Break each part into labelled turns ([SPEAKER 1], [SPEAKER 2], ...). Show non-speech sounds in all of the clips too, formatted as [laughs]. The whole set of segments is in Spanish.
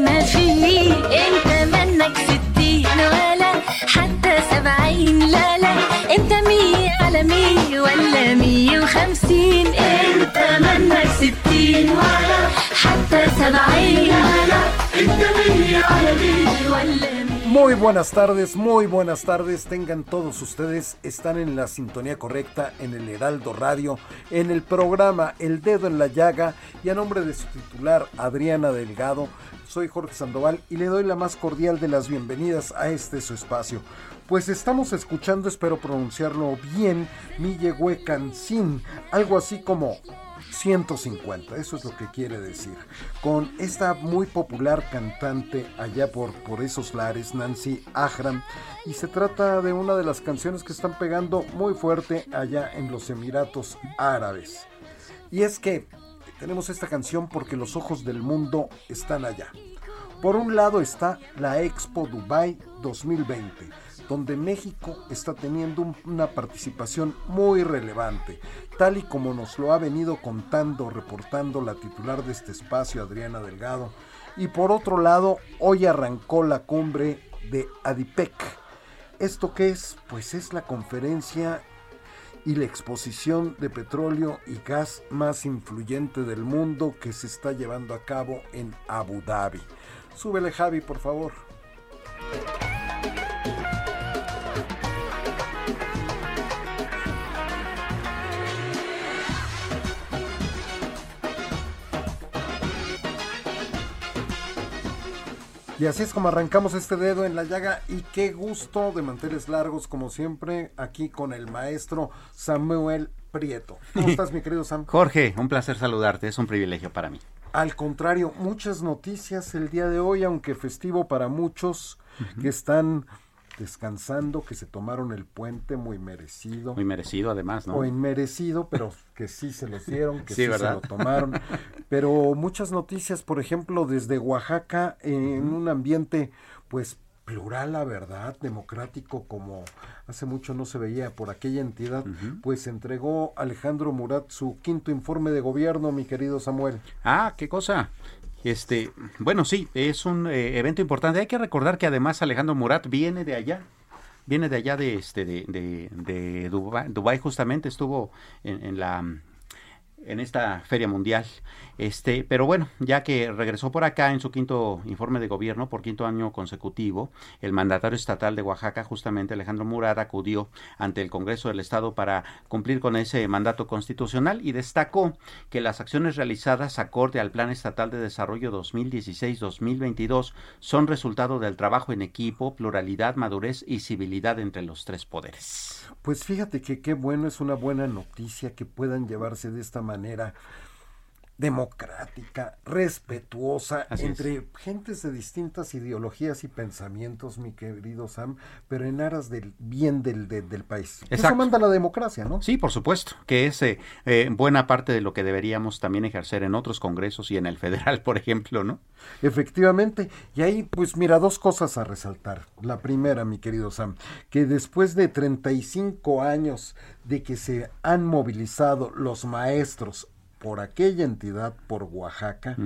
[SPEAKER 1] ما في انت
[SPEAKER 2] Muy buenas tardes, muy buenas tardes. Tengan todos ustedes, están en la sintonía correcta en el Heraldo Radio, en el programa El Dedo en la Llaga y a nombre de su titular Adriana Delgado, soy Jorge Sandoval y le doy la más cordial de las bienvenidas a este su espacio. Pues estamos escuchando, espero pronunciarlo bien, Mille Cancín, algo así como 150, eso es lo que quiere decir. Con esta muy popular cantante allá por, por esos lares, Nancy Ahram, y se trata de una de las canciones que están pegando muy fuerte allá en los Emiratos Árabes. Y es que tenemos esta canción porque los ojos del mundo están allá. Por un lado está la Expo Dubai 2020, donde México está teniendo un- una participación muy relevante, tal y como nos lo ha venido contando, reportando la titular de este espacio, Adriana Delgado. Y por otro lado, hoy arrancó la cumbre de ADIPEC. ¿Esto qué es? Pues es la conferencia y la exposición de petróleo y gas más influyente del mundo que se está llevando a cabo en Abu Dhabi. Súbele Javi, por favor. Y así es como arrancamos este dedo en la llaga y qué gusto de manteles largos como siempre aquí con el maestro Samuel Prieto. ¿Cómo [laughs] estás mi querido Sam?
[SPEAKER 3] Jorge, un placer saludarte, es un privilegio para mí.
[SPEAKER 2] Al contrario, muchas noticias el día de hoy, aunque festivo para muchos que están descansando, que se tomaron el puente muy merecido.
[SPEAKER 3] Muy merecido además, ¿no?
[SPEAKER 2] O inmerecido, pero que sí se los dieron, que [laughs]
[SPEAKER 3] Sí,
[SPEAKER 2] sí, se lo tomaron. Pero muchas noticias, por ejemplo, desde Oaxaca, en un ambiente, pues, plural, la verdad, democrático, como hace mucho no se veía por aquella entidad, pues entregó Alejandro Murat su quinto informe de gobierno, mi querido Samuel.
[SPEAKER 3] Ah, qué cosa. Este, bueno, sí, es un eh, evento importante. Hay que recordar que además Alejandro Murat viene de allá. Viene de allá de este de, de, de Dubái, Dubái, justamente estuvo en, en la en esta feria mundial. Este, pero bueno, ya que regresó por acá en su quinto informe de gobierno por quinto año consecutivo, el mandatario estatal de Oaxaca, justamente Alejandro Murat, acudió ante el Congreso del Estado para cumplir con ese mandato constitucional y destacó que las acciones realizadas acorde al Plan Estatal de Desarrollo 2016-2022 son resultado del trabajo en equipo, pluralidad, madurez y civilidad entre los tres poderes.
[SPEAKER 2] Pues fíjate que qué bueno, es una buena noticia que puedan llevarse de esta manera democrática, respetuosa,
[SPEAKER 3] Así es.
[SPEAKER 2] entre gentes de distintas ideologías y pensamientos, mi querido Sam, pero en aras del bien del, de- del país. Eso
[SPEAKER 3] Exacto.
[SPEAKER 2] manda la democracia, ¿no?
[SPEAKER 3] Sí, por supuesto, que es eh, eh, buena parte de lo que deberíamos también ejercer en otros congresos y en el federal, por ejemplo, ¿no?
[SPEAKER 2] Efectivamente, y ahí pues mira, dos cosas a resaltar. La primera, mi querido Sam, que después de 35 años de que se han movilizado los maestros por aquella entidad, por Oaxaca,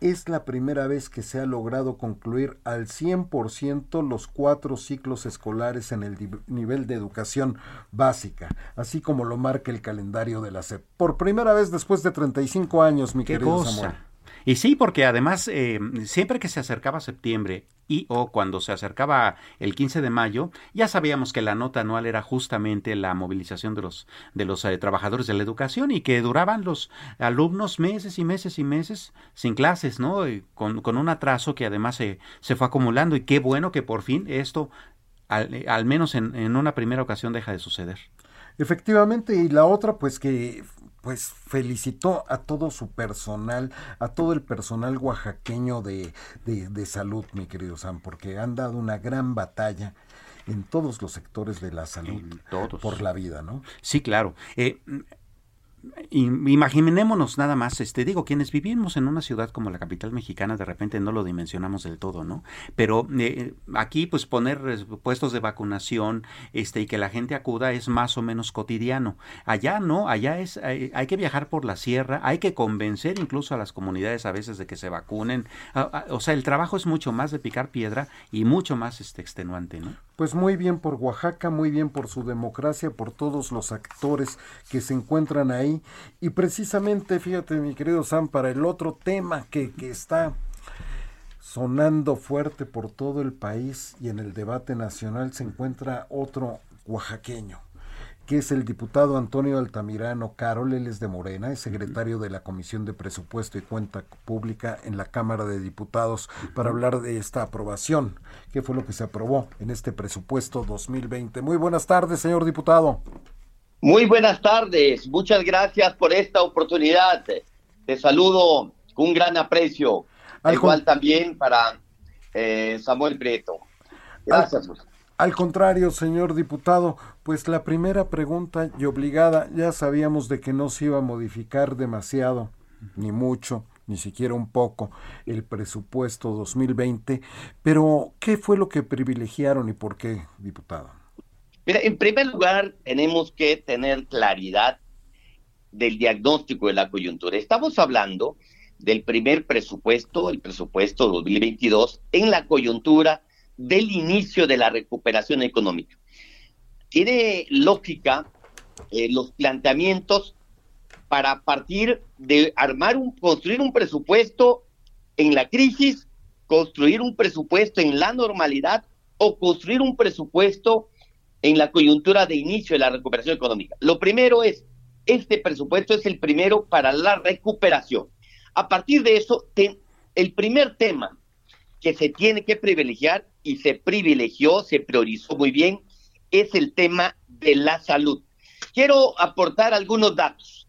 [SPEAKER 2] es la primera vez que se ha logrado concluir al 100% los cuatro ciclos escolares en el nivel de educación básica, así como lo marca el calendario de la SEP. Por primera vez después de 35 años, mi
[SPEAKER 3] Qué
[SPEAKER 2] querido
[SPEAKER 3] cosa.
[SPEAKER 2] Samuel.
[SPEAKER 3] Y sí, porque además eh, siempre que se acercaba septiembre y o cuando se acercaba el 15 de mayo, ya sabíamos que la nota anual era justamente la movilización de los de los eh, trabajadores de la educación y que duraban los alumnos meses y meses y meses sin clases, ¿no? Con, con un atraso que además se, se fue acumulando y qué bueno que por fin esto al, eh, al menos en, en una primera ocasión deja de suceder.
[SPEAKER 2] Efectivamente, y la otra, pues que pues felicitó a todo su personal, a todo el personal oaxaqueño de, de, de salud, mi querido Sam, porque han dado una gran batalla en todos los sectores de la salud
[SPEAKER 3] todos.
[SPEAKER 2] por la vida, ¿no?
[SPEAKER 3] Sí, claro. Eh, imaginémonos nada más, este, digo, quienes vivimos en una ciudad como la capital mexicana, de repente no lo dimensionamos del todo, ¿no? Pero eh, aquí, pues poner eh, puestos de vacunación, este, y que la gente acuda es más o menos cotidiano. Allá no, allá es, hay, hay que viajar por la sierra, hay que convencer incluso a las comunidades a veces de que se vacunen. Ah, ah, o sea, el trabajo es mucho más de picar piedra y mucho más este extenuante, ¿no?
[SPEAKER 2] Pues muy bien por Oaxaca, muy bien por su democracia, por todos los actores que se encuentran ahí. Y precisamente, fíjate, mi querido Sam, para el otro tema que, que está sonando fuerte por todo el país y en el debate nacional se encuentra otro oaxaqueño, que es el diputado Antonio Altamirano Carol, él es de Morena, es secretario de la Comisión de Presupuesto y Cuenta Pública en la Cámara de Diputados para hablar de esta aprobación, que fue lo que se aprobó en este presupuesto 2020. Muy buenas tardes, señor diputado.
[SPEAKER 4] Muy buenas tardes, muchas gracias por esta oportunidad. Te saludo con un gran aprecio,
[SPEAKER 2] Al
[SPEAKER 4] igual también para eh, Samuel Prieto. Gracias.
[SPEAKER 2] Al contrario, señor diputado, pues la primera pregunta y obligada, ya sabíamos de que no se iba a modificar demasiado, ni mucho, ni siquiera un poco, el presupuesto 2020, pero ¿qué fue lo que privilegiaron y por qué, diputado?
[SPEAKER 4] Mira, en primer lugar, tenemos que tener claridad del diagnóstico de la coyuntura. Estamos hablando del primer presupuesto, el presupuesto 2022, en la coyuntura del inicio de la recuperación económica. Tiene lógica eh, los planteamientos para partir de armar un, construir un presupuesto en la crisis, construir un presupuesto en la normalidad o construir un presupuesto en la coyuntura de inicio de la recuperación económica. Lo primero es, este presupuesto es el primero para la recuperación. A partir de eso, el primer tema que se tiene que privilegiar y se privilegió, se priorizó muy bien, es el tema de la salud. Quiero aportar algunos datos.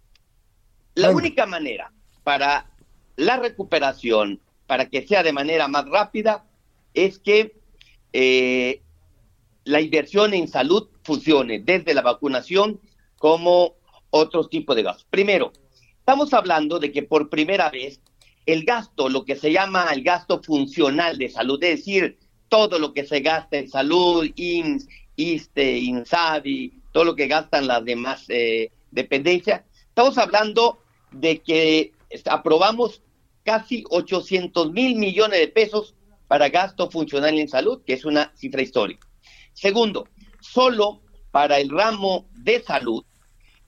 [SPEAKER 4] La
[SPEAKER 2] Venga.
[SPEAKER 4] única manera para la recuperación, para que sea de manera más rápida, es que eh, la inversión en salud funcione desde la vacunación como otros tipos de gastos. Primero, estamos hablando de que por primera vez el gasto, lo que se llama el gasto funcional de salud, es decir, todo lo que se gasta en salud, IMSS, ISTE, INSABI, todo lo que gastan las demás eh, dependencias, estamos hablando de que aprobamos casi 800 mil millones de pesos para gasto funcional en salud, que es una cifra histórica. Segundo, solo para el ramo de salud,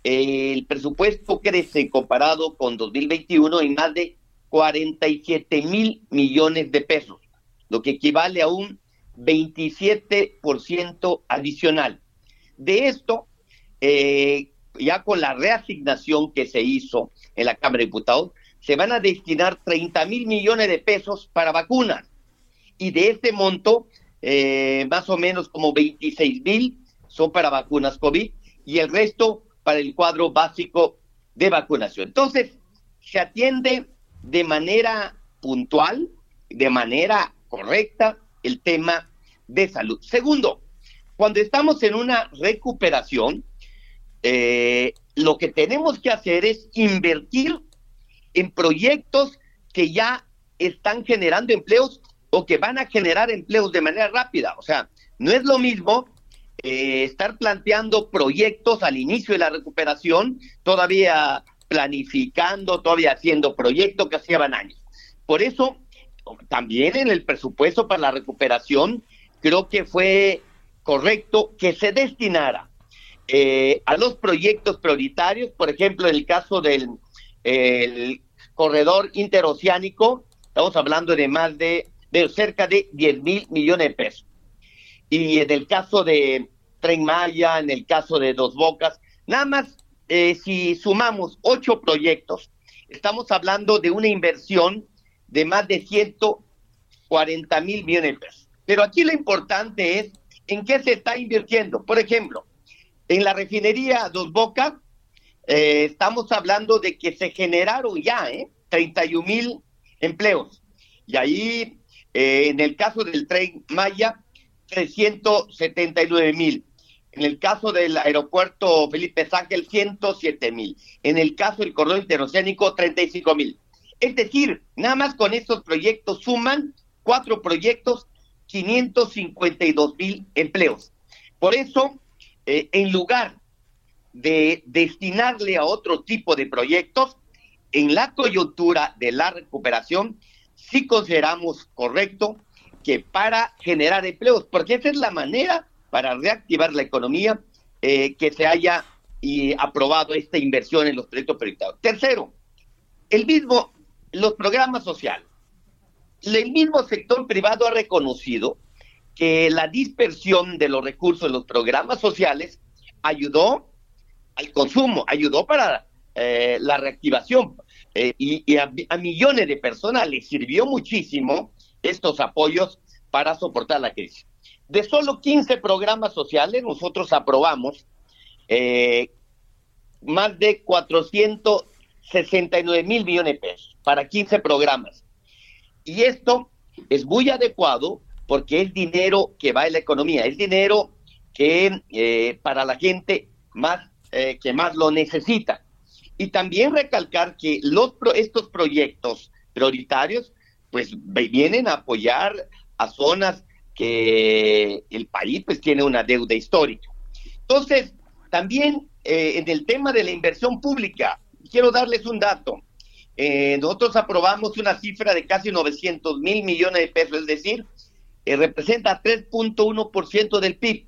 [SPEAKER 4] eh, el presupuesto crece comparado con 2021 en más de 47 mil millones de pesos, lo que equivale a un 27% adicional. De esto, eh, ya con la reasignación que se hizo en la Cámara de Diputados, se van a destinar 30 mil millones de pesos para vacunas. Y de este monto, eh, más o menos como 26 mil son para vacunas COVID y el resto para el cuadro básico de vacunación. Entonces, se atiende de manera puntual, de manera correcta, el tema de salud. Segundo, cuando estamos en una recuperación, eh, lo que tenemos que hacer es invertir en proyectos que ya están generando empleos o que van a generar empleos de manera rápida. O sea, no es lo mismo eh, estar planteando proyectos al inicio de la recuperación, todavía planificando, todavía haciendo proyectos que hacían años. Por eso, también en el presupuesto para la recuperación, creo que fue correcto que se destinara eh, a los proyectos prioritarios, por ejemplo, en el caso del corredor interoceánico, estamos hablando de más de, de cerca de 10 mil millones de pesos. Y en el caso de Tren Maya, en el caso de Dos Bocas, nada más eh, si sumamos ocho proyectos, estamos hablando de una inversión de más de 140 mil millones de pesos. Pero aquí lo importante es en qué se está invirtiendo. Por ejemplo, en la refinería Dos Bocas, eh, estamos hablando de que se generaron ya eh, 31 mil empleos. Y ahí, eh, en el caso del tren Maya, 379 mil. En el caso del aeropuerto Felipe Sángel, 107 mil. En el caso del corredor interoceánico, 35 mil. Es decir, nada más con estos proyectos suman cuatro proyectos, 552 mil empleos. Por eso, eh, en lugar de destinarle a otro tipo de proyectos, en la coyuntura de la recuperación, sí consideramos correcto que para generar empleos, porque esa es la manera para reactivar la economía, eh, que se haya y aprobado esta inversión en los proyectos prioritarios. Tercero, el mismo, los programas sociales. El mismo sector privado ha reconocido que la dispersión de los recursos de los programas sociales ayudó al consumo, ayudó para eh, la reactivación eh, y, a, millones de personas les sirvió muchísimo estos apoyos para soportar la crisis. De solo 15 programas sociales, nosotros aprobamos eh, más de 469 mil millones de pesos para 15 programas. Y esto es muy adecuado porque es dinero que va en la economía, es dinero que eh, para la gente más eh, que más lo necesita. Y también recalcar que los estos proyectos prioritarios pues vienen a apoyar a zonas que el país pues tiene una deuda histórica. Entonces, también eh, en el tema de la inversión pública, quiero darles un dato. Eh, nosotros aprobamos una cifra de casi 900 mil millones de pesos, es decir, eh, representa 3.1% del PIB.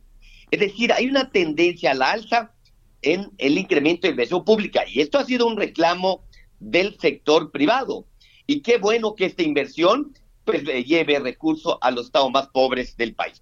[SPEAKER 4] Es decir, hay una tendencia a la alza en el incremento de inversión pública y esto ha sido un reclamo del sector privado. Y qué bueno que esta inversión pues lleve recursos a los estados más pobres del país.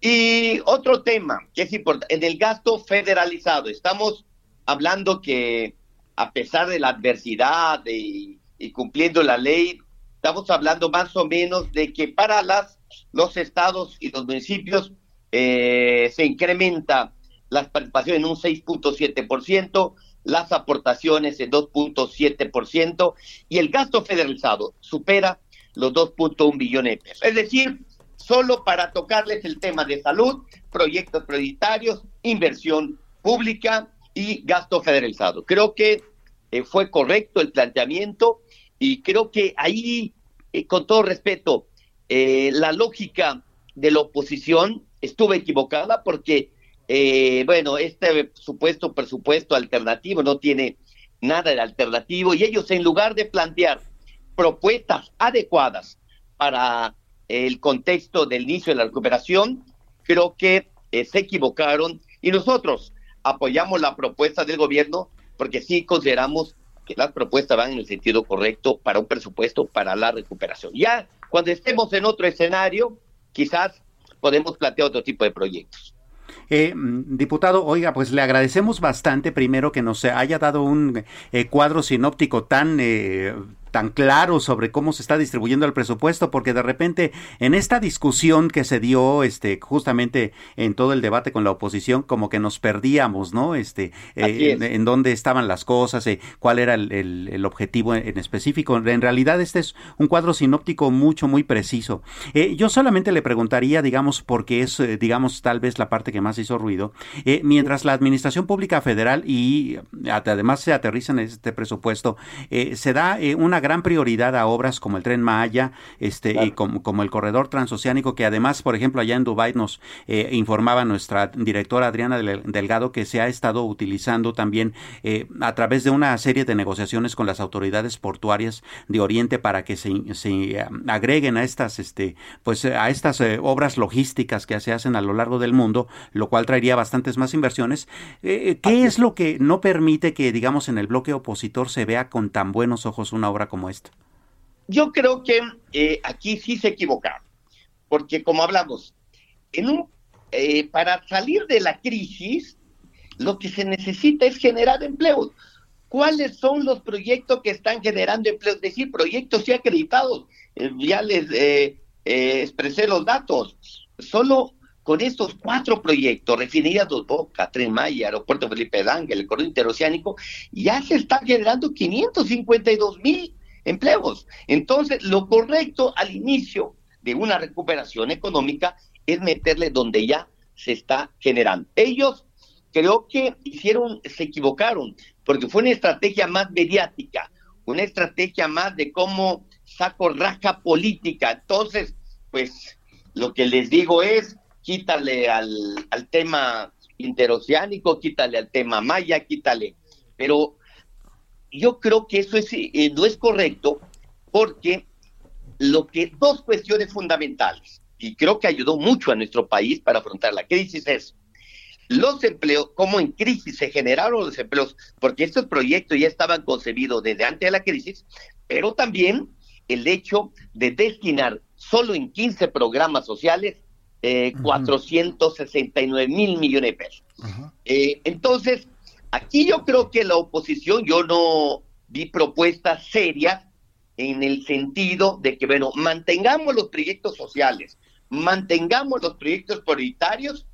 [SPEAKER 4] Y otro tema que es importante, en el gasto federalizado, estamos hablando que a pesar de la adversidad y cumpliendo la ley, estamos hablando más o menos de que para las, los estados y los municipios eh, se incrementa las participaciones en un 6.7%, las aportaciones en 2.7% y el gasto federalizado supera los 2.1 billones. Es decir, solo para tocarles el tema de salud, proyectos prioritarios, inversión pública y gasto federalizado. Creo que eh, fue correcto el planteamiento y creo que ahí, eh, con todo respeto, eh, la lógica de la oposición estuvo equivocada porque, bueno, este supuesto presupuesto alternativo no tiene nada de alternativo y ellos en lugar de plantear propuestas adecuadas para el contexto del inicio de la recuperación, creo que se equivocaron y nosotros apoyamos la propuesta del gobierno porque sí consideramos que las propuestas van en el sentido correcto para un presupuesto para la recuperación. Ya cuando estemos en otro escenario, quizás podemos plantear otro tipo de proyectos.
[SPEAKER 3] Eh, diputado, oiga, pues le agradecemos bastante primero que nos haya dado un eh, cuadro sinóptico tan, eh, tan claro sobre cómo se está distribuyendo el presupuesto, porque de repente en esta discusión que se dio, este, justamente en todo el debate con la oposición, como que nos perdíamos, ¿no? Este, eh, en, dónde estaban las cosas, eh, cuál era el, objetivo en, específico. En realidad este es un cuadro sinóptico mucho, muy preciso. Eh, yo solamente le preguntaría, digamos, porque es, digamos, tal vez la parte que más hizo ruido, mientras la Administración Pública Federal y además se aterriza en este presupuesto, se da una gran prioridad a obras como el Tren Maya, este, y como, como, el corredor transoceánico, que además, por ejemplo, allá en Dubái nos informaba nuestra directora Adriana Delgado que se ha estado utilizando también eh, a través de una serie de negociaciones con las autoridades portuarias de Oriente para que se, se agreguen a estas, este, pues a estas eh, obras logísticas que se hacen a lo largo del mundo, lo cual traería bastantes más inversiones. Eh, ¿Qué es lo que no permite que, digamos, en el bloque opositor se vea con tan buenos ojos una obra como esta?
[SPEAKER 4] Yo creo que aquí sí se equivocaron, porque como hablamos, en un, para salir de la crisis lo que se necesita es generar empleos. ¿Cuáles son los proyectos que están generando empleos? Es decir, proyectos ya acreditados. Eh, ya les eh, eh, expresé los datos. Solo con estos cuatro proyectos, refinería Dos Bocas, Tren Maya, Aeropuerto Felipe D'Ángel, el Corredor Interoceánico, ya se están generando 552 mil empleos. Entonces, lo correcto al inicio de una recuperación económica es meterle donde ya se está generando. Ellos creo que hicieron, se equivocaron, porque fue una estrategia más mediática, una estrategia más de cómo saco raja política. Entonces, pues lo que les digo es, quítale al, al tema interoceánico, quítale al tema maya, quítale. Pero yo creo que eso es, eh, no es correcto porque lo que dos cuestiones fundamentales, y creo que ayudó mucho a nuestro país para afrontar la crisis es los empleos, cómo en crisis se generaron los empleos, porque estos proyectos ya estaban concebidos desde antes de la crisis, pero también el hecho de destinar solo en 15 programas sociales eh, 469 mil millones de pesos. Eh, entonces, aquí yo creo que la oposición, yo no vi propuestas serias en el sentido de que, bueno, mantengamos los proyectos sociales, mantengamos los proyectos prioritarios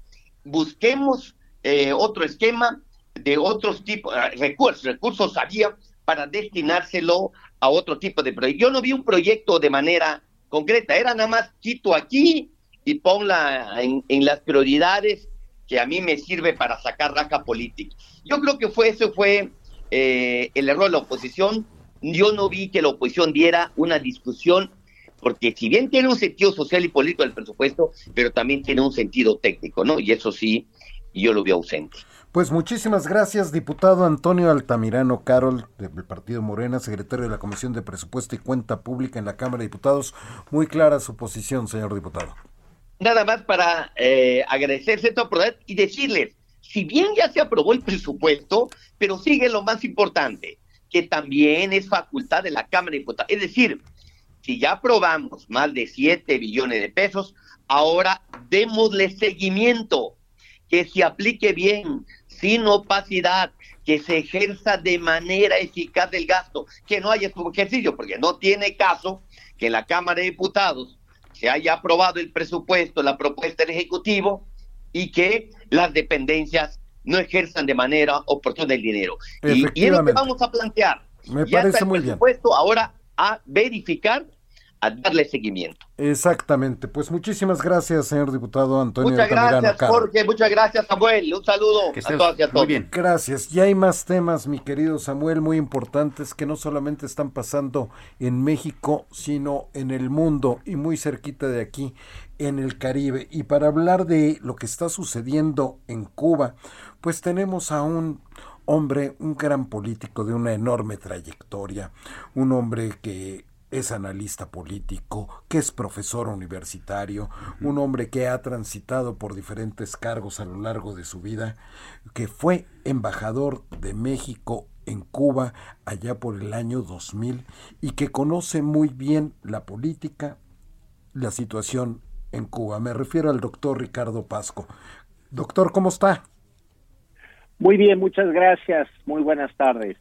[SPEAKER 4] busquemos eh, otro esquema de otros tipos, eh, recursos, recursos había para destinárselo a otro tipo de proyecto. Yo no vi un proyecto de manera concreta, era nada más quito aquí y ponla en, en las prioridades que a mí me sirve para sacar raja política. Yo creo que fue eso fue eh, el error de la oposición. Yo no vi que la oposición diera una discusión porque si bien tiene un sentido social y político el presupuesto, pero también tiene un sentido técnico, ¿no? Y eso sí, yo lo vi ausente.
[SPEAKER 2] Pues muchísimas gracias, diputado Antonio Altamirano Carol, del Partido Morena, secretario de la Comisión de Presupuesto y Cuenta Pública en la Cámara de Diputados. Muy clara su posición, señor diputado.
[SPEAKER 4] Nada más para eh, agradecerse todo y decirles, si bien ya se aprobó el presupuesto, pero sigue lo más importante, que también es facultad de la Cámara de Diputados. Es decir, si ya aprobamos más de 7 billones de pesos, ahora démosle seguimiento, que se aplique bien, sin opacidad, que se ejerza de manera eficaz el gasto, que no haya su ejercicio, porque no tiene caso que la Cámara de Diputados se haya aprobado el presupuesto, la propuesta del Ejecutivo, y que las dependencias no ejerzan de manera oportuna el dinero. Y, y, es lo que vamos a plantear.
[SPEAKER 2] Me parece muy
[SPEAKER 4] presupuesto ahora a verificar a darle seguimiento.
[SPEAKER 2] Exactamente. Pues muchísimas gracias, señor diputado Antonio
[SPEAKER 4] Muchas gracias, Jorge. Muchas gracias, Samuel. Un saludo a todos y a todos. Muy bien.
[SPEAKER 2] Gracias. Y hay más temas, mi querido Samuel, muy importantes que no solamente están pasando en México, sino en el mundo y muy cerquita de aquí, en el Caribe. Y para hablar de lo que está sucediendo en Cuba, pues tenemos a un hombre, un gran político de una enorme trayectoria, un hombre que es analista político, que es profesor universitario, un hombre que ha transitado por diferentes cargos a lo largo de su vida, que fue embajador de México en Cuba allá por el año 2000 y que conoce muy bien la política, la situación en Cuba. Me refiero al doctor Ricardo Pasco. Doctor, ¿cómo está?
[SPEAKER 5] Muy bien, muchas gracias. Muy buenas tardes.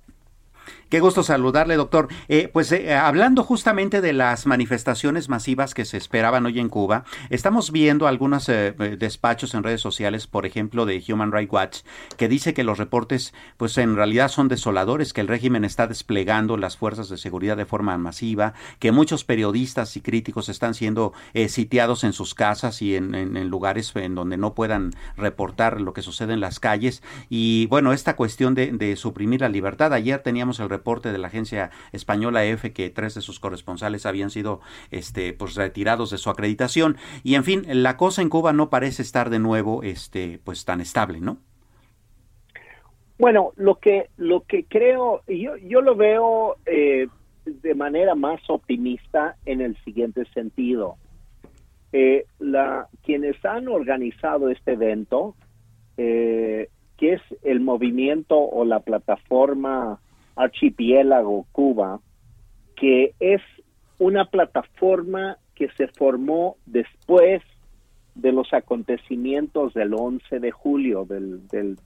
[SPEAKER 3] Qué gusto saludarle, doctor. Eh, pues eh, hablando justamente de las manifestaciones masivas que se esperaban hoy en Cuba, estamos viendo algunos eh, despachos en redes sociales, por ejemplo, de Human Rights Watch, que dice que los reportes, pues en realidad son desoladores, que el régimen está desplegando las fuerzas de seguridad de forma masiva, que muchos periodistas y críticos están siendo sitiados en sus casas y en, en lugares en donde no puedan reportar lo que sucede en las calles. Y bueno, esta cuestión de, de suprimir la libertad. Ayer teníamos el reporte de la agencia española EFE que tres de sus corresponsales habían sido este pues retirados de su acreditación y en fin, la cosa en Cuba no parece estar de nuevo este pues tan estable, ¿no?
[SPEAKER 5] Bueno, lo que lo que creo yo yo lo veo eh, de manera más optimista en el siguiente sentido. Eh, la, quienes han organizado este evento, eh, que es el movimiento o la plataforma Archipiélago Cuba, que es una plataforma que se formó después de los acontecimientos del 11 de julio, del, del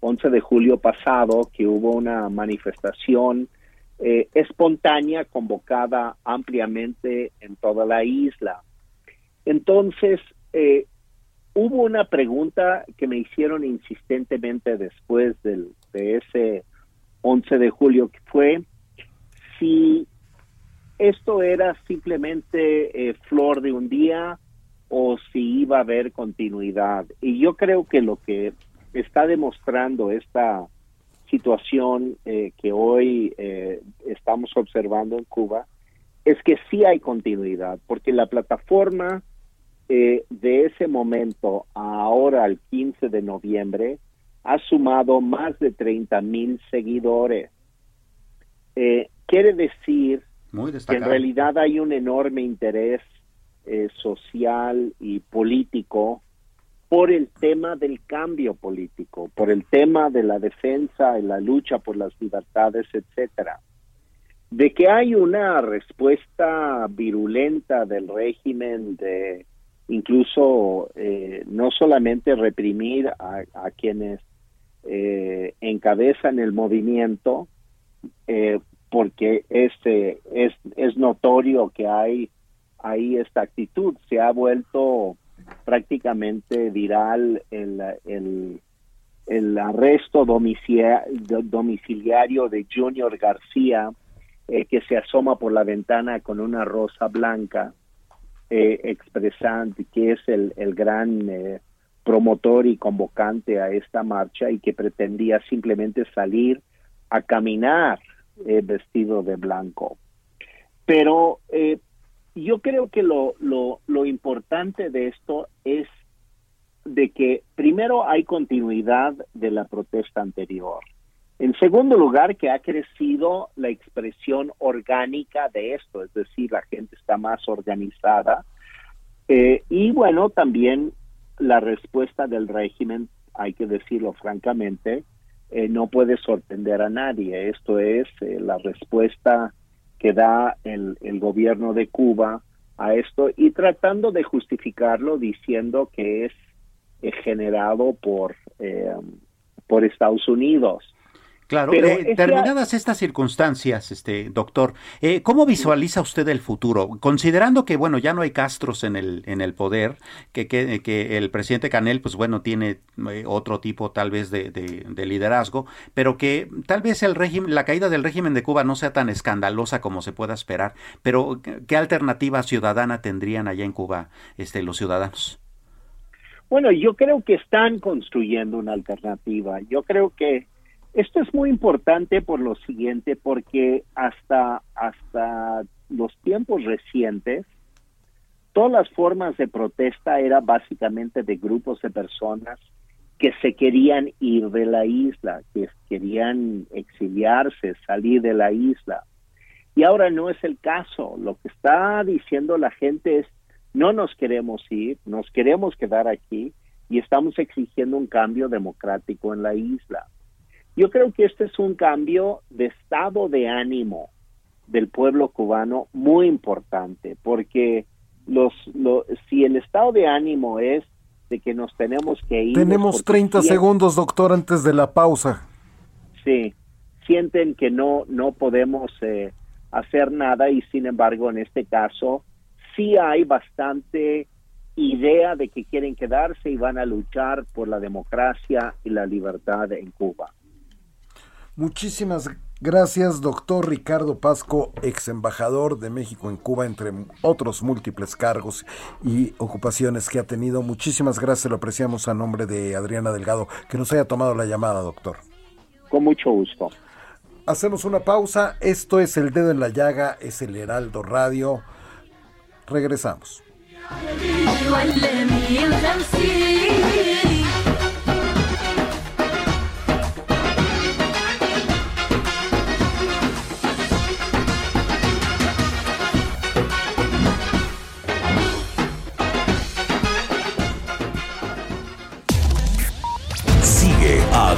[SPEAKER 5] 11 de julio pasado, que hubo una manifestación eh, espontánea convocada ampliamente en toda la isla. Entonces, eh, hubo una pregunta que me hicieron insistentemente después del, de ese 11 de julio, que fue si esto era simplemente eh, flor de un día o si iba a haber continuidad. Y yo creo que lo que está demostrando esta situación eh, que hoy eh, estamos observando en Cuba es que sí hay continuidad, porque la plataforma de ese momento ahora al 15 de noviembre ha sumado más de 30 mil seguidores. Eh, quiere decir que en realidad hay un enorme interés eh, social y político por el tema del cambio político, por el tema de la defensa y la lucha por las libertades, etcétera. De que hay una respuesta virulenta del régimen de incluso eh, no solamente reprimir a, a quienes eh, encabezan el movimiento eh, porque este es, es notorio que hay, hay esta actitud. Se ha vuelto prácticamente viral el, el, el arresto domiciliario de Junior García, eh, que se asoma por la ventana con una rosa blanca, eh, expresando que es el, el gran eh, promotor y convocante a esta marcha y que pretendía simplemente salir a caminar eh, vestido de blanco. Pero eh, yo creo que lo, lo, lo importante de esto es de que primero hay continuidad de la protesta anterior. En segundo lugar, que ha crecido la expresión orgánica de esto, es decir, la gente está más organizada. Eh, y bueno, también la respuesta del régimen, hay que decirlo francamente, eh, no puede sorprender a nadie. Esto es eh, la respuesta que da el, gobierno de Cuba a esto y tratando de justificarlo diciendo que es eh, generado por, por Estados Unidos.
[SPEAKER 3] Claro, eh, terminadas estas circunstancias, este doctor, eh, ¿cómo visualiza usted el futuro? Considerando que bueno ya no hay Castros en el en el poder, que, que, que el presidente Canel, pues bueno tiene eh, otro tipo tal vez de, de, liderazgo, pero que tal vez el régimen, la caída del régimen de Cuba no sea tan escandalosa como se pueda esperar. Pero ¿qué alternativa ciudadana tendrían allá en Cuba, este los ciudadanos?
[SPEAKER 5] Bueno, yo creo que están construyendo una alternativa. Yo creo que esto es muy importante por lo siguiente, porque hasta, hasta los tiempos recientes, todas las formas de protesta eran básicamente de grupos de personas que se querían ir de la isla, que querían exiliarse, salir de la isla. Y ahora no es el caso. Lo que está diciendo la gente es, no nos queremos ir, nos queremos quedar aquí y estamos exigiendo un cambio democrático en la isla. Yo creo que este es un cambio de estado de ánimo del pueblo cubano muy importante, porque los, si el estado de ánimo es de que nos tenemos que ir.
[SPEAKER 2] Tenemos 30 segundos, doctor, antes de la pausa.
[SPEAKER 5] Sí. sienten que no, no podemos eh, hacer nada y sin embargo en este caso sí hay bastante idea de que quieren quedarse y van a luchar por la democracia y la libertad en Cuba.
[SPEAKER 2] Muchísimas gracias, doctor Ricardo Pasco, ex embajador de México en Cuba, entre otros múltiples cargos y ocupaciones que ha tenido. Muchísimas gracias, lo apreciamos a nombre de Adriana Delgado, que nos haya tomado la llamada, doctor.
[SPEAKER 5] Con mucho gusto.
[SPEAKER 2] Hacemos una pausa. Esto es El Dedo en la Llaga, es el Heraldo Radio. Regresamos.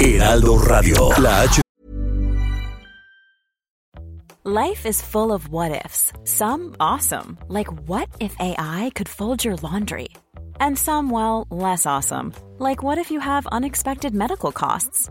[SPEAKER 6] Heraldo Radio, la H
[SPEAKER 7] Life is full of what ifs. Some awesome, like what if AI could fold your laundry? And some, well, less awesome, like what if you have unexpected medical costs?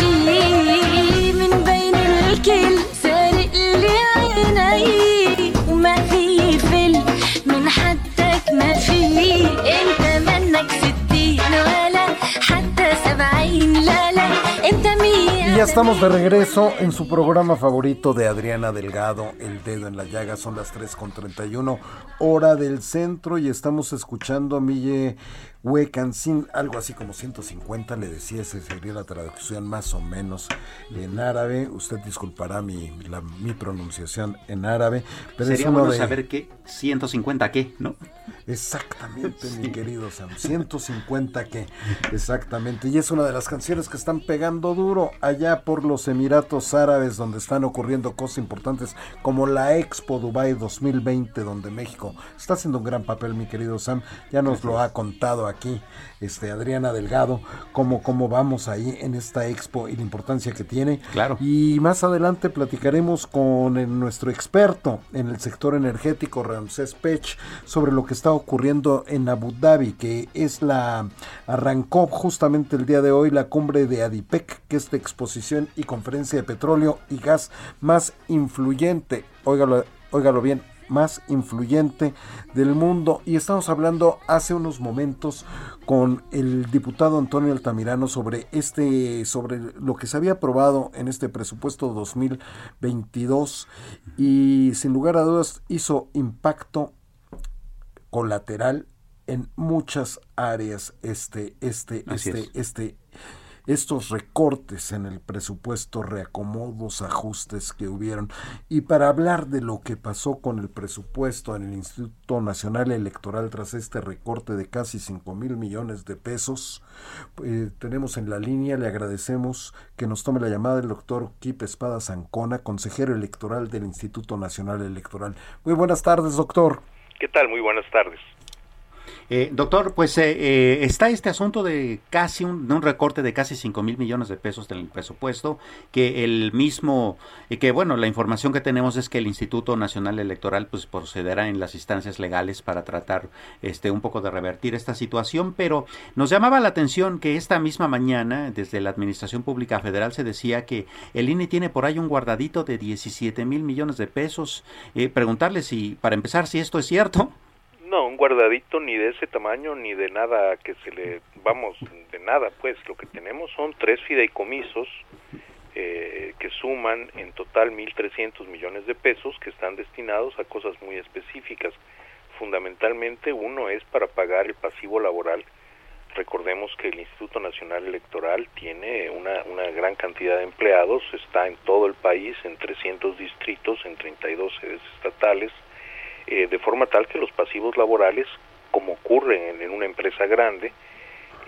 [SPEAKER 2] ya estamos de regreso en su programa favorito de Adriana Delgado, El Dedo en la Llaga. Son las 3.31 hora del centro y estamos escuchando a Mille Huecancín, algo así como 150, le decía, esa sería la traducción más o menos en árabe. Usted disculpará mi, la- mi pronunciación en árabe, pero
[SPEAKER 3] Sería
[SPEAKER 2] es uno
[SPEAKER 3] bueno
[SPEAKER 2] de...
[SPEAKER 3] saber qué, 150 qué, ¿no?
[SPEAKER 2] Exactamente, mi querido Sam. 150 que, exactamente. Y es una de las canciones que están pegando duro allá por los Emiratos Árabes, donde están ocurriendo cosas importantes como la Expo Dubai 2020, donde México está haciendo un gran papel, mi querido Sam. Ya nos lo ha contado aquí este Adriana Delgado, cómo, cómo vamos ahí en esta expo y la importancia que tiene.
[SPEAKER 3] Claro.
[SPEAKER 2] Y más adelante platicaremos con el- nuestro experto en el sector energético, Ramsés Pech, sobre lo que está ocurriendo en Abu Dhabi, que es la arrancó justamente el día de hoy la cumbre de ADIPEC, que es la exposición y conferencia de petróleo y gas más influyente. Óigalo, óigalo bien, más influyente del mundo y estamos hablando hace unos momentos con el diputado Antonio Altamirano sobre este sobre lo que se había aprobado en este presupuesto 2022 y sin lugar a dudas hizo impacto colateral en muchas áreas este este
[SPEAKER 3] Así
[SPEAKER 2] este
[SPEAKER 3] es.
[SPEAKER 2] este estos recortes en el presupuesto, reacomodos, ajustes que hubieron. Y para hablar de lo que pasó con el presupuesto en el Instituto Nacional Electoral tras este recorte de casi 5 mil millones de pesos, eh, tenemos en la línea, le agradecemos que nos tome la llamada el doctor Kip Espada Zancona, consejero electoral del Instituto Nacional Electoral. Muy buenas tardes, doctor.
[SPEAKER 8] ¿Qué tal? Muy buenas tardes.
[SPEAKER 3] Eh, doctor, pues eh, eh, está este asunto de casi un, de un recorte de casi 5 mil millones de pesos del presupuesto, que el mismo, y que bueno, la información que tenemos es que el Instituto Nacional Electoral pues procederá en las instancias legales para tratar este un poco de revertir esta situación, pero nos llamaba la atención que esta misma mañana desde la Administración Pública Federal se decía que el INE tiene por ahí un guardadito de 17 mil millones de pesos. preguntarle si, para empezar, si esto es cierto.
[SPEAKER 8] No, un guardadito ni de ese tamaño ni de nada que se le, vamos, de nada, pues lo que tenemos son tres fideicomisos eh, que suman en total 1.300 millones de pesos que están destinados a cosas muy específicas. Fundamentalmente uno es para pagar el pasivo laboral. Recordemos que el Instituto Nacional Electoral tiene una, una gran cantidad de empleados, está en todo el país, en 300 distritos, en 32 sedes estatales, eh, de forma tal que los pasivos laborales, como ocurre en, una empresa grande,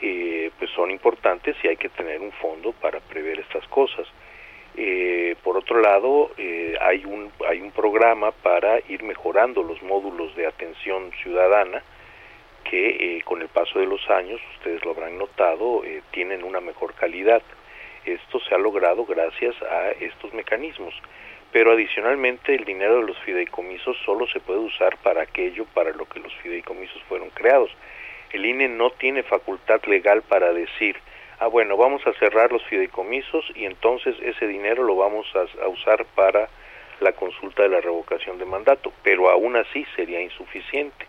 [SPEAKER 8] eh, pues son importantes y hay que tener un fondo para prever estas cosas. Eh, por otro lado, hay, un, hay un programa para ir mejorando los módulos de atención ciudadana que con el paso de los años, ustedes lo habrán notado, tienen una mejor calidad. Esto se ha logrado gracias a estos mecanismos pero adicionalmente el dinero de los fideicomisos solo se puede usar para aquello para lo que los fideicomisos fueron creados. El INE no tiene facultad legal para decir, ah bueno, vamos a cerrar los fideicomisos y entonces ese dinero lo vamos a, usar para la consulta de la revocación de mandato, pero aún así sería insuficiente.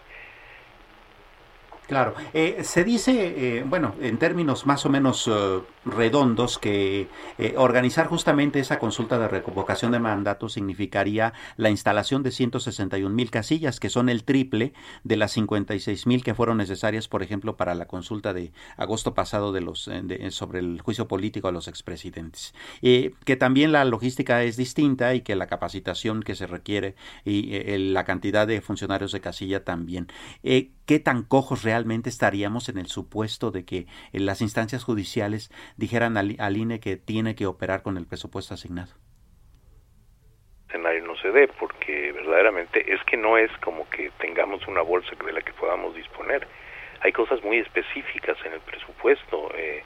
[SPEAKER 3] Claro, eh, se dice, eh, bueno, en términos más o menos eh, redondos, que organizar justamente esa consulta de revocación de mandato significaría la instalación de 161 mil casillas, que son el triple de las 56 mil que fueron necesarias, por ejemplo, para la consulta de agosto pasado de los sobre el juicio político a los expresidentes. que también la logística es distinta y que la capacitación que se requiere y la cantidad de funcionarios de casilla también. ¿Qué tan cojos realmente realmente estaríamos en el supuesto de que en las instancias judiciales dijeran al, INE que tiene que operar con el presupuesto asignado?
[SPEAKER 8] escenario no se dé porque verdaderamente es que no es como que tengamos una bolsa de la que podamos disponer. Hay cosas muy específicas en el presupuesto, eh,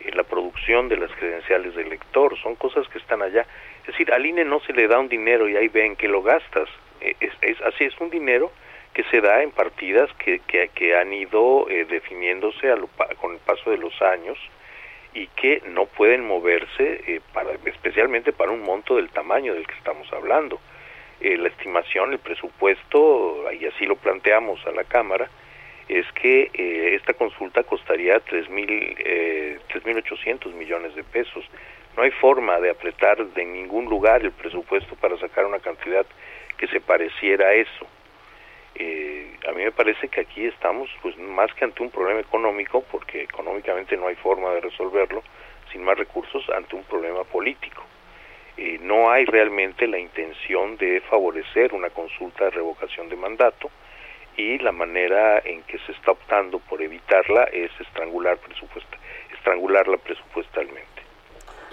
[SPEAKER 8] en la producción de las credenciales del lector, son cosas que están allá. Es decir, al INE no se le da un dinero y ahí ven que lo gastas. Eh, es, así, es un dinero que se da en partidas que, que, han ido eh, definiéndose con el paso de los años y que no pueden moverse eh, especialmente para un monto del tamaño del que estamos hablando. Eh, la estimación, el presupuesto, y así lo planteamos a la Cámara, es que esta consulta costaría 3.800 millones de pesos. No hay forma de apretar de ningún lugar el presupuesto para sacar una cantidad que se pareciera a eso eh, a mí me parece que aquí estamos pues más que ante un problema económico, porque económicamente no hay forma de resolverlo, sin más recursos, ante un problema político. Eh, no hay realmente la intención de favorecer una consulta de revocación de mandato y la manera en que se está optando por evitarla es estrangular presupuesta, estrangularla presupuestalmente.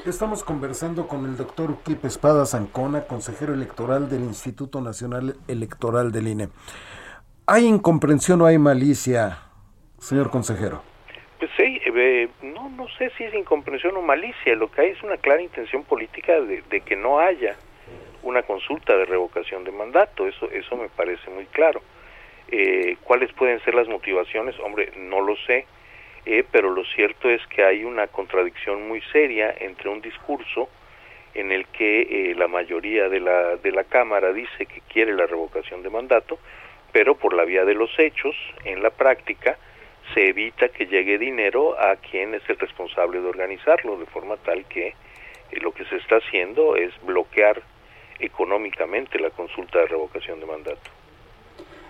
[SPEAKER 2] Estamos conversando con el doctor Uquip Espada Zancona, consejero electoral del Instituto Nacional Electoral del INE. ¿Hay incomprensión o hay malicia, señor consejero?
[SPEAKER 8] Pues sí, eh, no, no sé si es incomprensión o malicia, lo que hay es una clara intención política de, que no haya una consulta de revocación de mandato, eso, eso me parece muy claro. Eh, ¿Cuáles pueden ser las motivaciones? Hombre, no lo sé eh, pero lo cierto es que hay una contradicción muy seria entre un discurso en el que eh, la mayoría de la, de la Cámara dice que quiere la revocación de mandato, pero por la vía de los hechos, en la práctica, se evita que llegue dinero a quien es el responsable de organizarlo, de forma tal que eh, lo que se está haciendo es bloquear económicamente la consulta de revocación de mandato.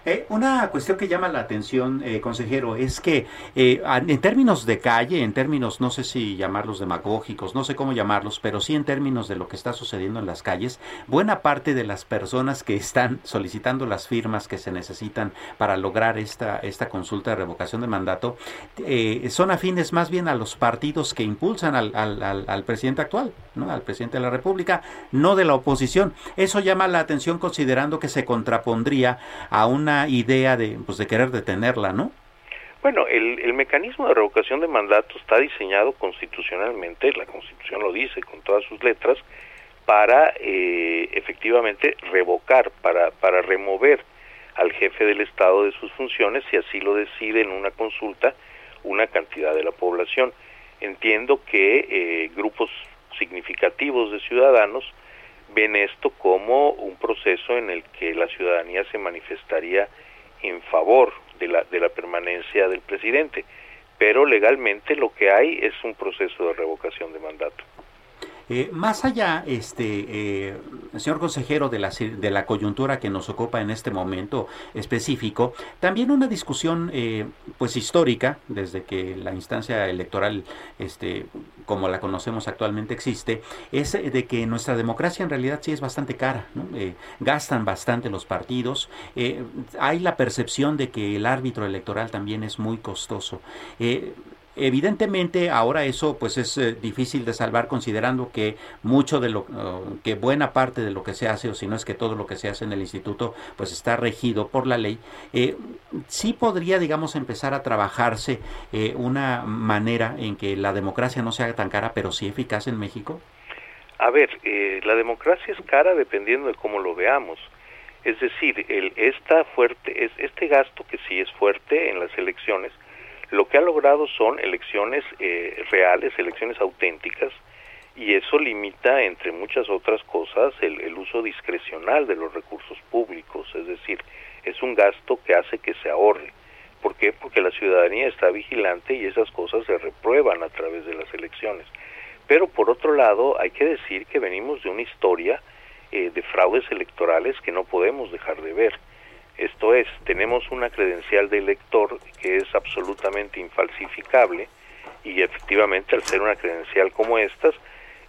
[SPEAKER 3] Eh, una cuestión que llama la atención, eh, consejero, es que eh, en términos de calle, en términos, no sé si llamarlos demagógicos, no sé cómo llamarlos, pero sí en términos de lo que está sucediendo en las calles, buena parte de las personas que están solicitando las firmas que se necesitan para lograr esta, esta consulta de revocación de mandato son afines más bien a los partidos que impulsan al, al, al presidente actual, ¿no? al presidente de la República, no de la oposición. Eso llama la atención considerando que se contrapondría a una idea de, pues, de querer detenerla, ¿no?
[SPEAKER 8] Bueno, el, el, mecanismo de revocación de mandato está diseñado constitucionalmente, la Constitución lo dice con todas sus letras, para eh, efectivamente revocar, para, para remover al jefe del Estado de sus funciones si así lo decide en una consulta una cantidad de la población. Entiendo que eh, grupos significativos de ciudadanos ven esto como un proceso en el que la ciudadanía se manifestaría en favor de la, de la permanencia del presidente, pero legalmente lo que hay es un proceso de revocación de mandato.
[SPEAKER 3] Eh, más allá, este, eh, señor consejero, de la, de la coyuntura que nos ocupa en este momento específico, también una discusión eh, pues histórica, desde que la instancia electoral, este, como la conocemos actualmente, existe, es de que nuestra democracia en realidad sí es bastante cara, gastan bastante los partidos, hay la percepción de que el árbitro electoral también es muy costoso. Evidentemente ahora eso pues es eh, difícil de salvar considerando que mucho de lo que buena parte de lo que se hace o si no es que todo lo que se hace en el instituto pues está regido por la ley. Eh, sí podría digamos empezar a trabajarse eh, una manera en que la democracia no sea tan cara pero sí eficaz en México.
[SPEAKER 8] A ver la democracia es cara dependiendo de cómo lo veamos. Es decir el esta fuerte es este gasto que sí es fuerte en las elecciones lo que ha logrado son elecciones eh, reales, elecciones auténticas, y eso limita, entre muchas otras cosas, el, uso discrecional de los recursos públicos, es decir, es un gasto que hace que se ahorre. ¿Por qué? Porque la ciudadanía está vigilante y esas cosas se reprueban a través de las elecciones. Pero por otro lado, hay que decir que venimos de una historia eh, de fraudes electorales que no podemos dejar de ver. Esto es, tenemos una credencial de elector que es absolutamente infalsificable y efectivamente al ser una credencial como estas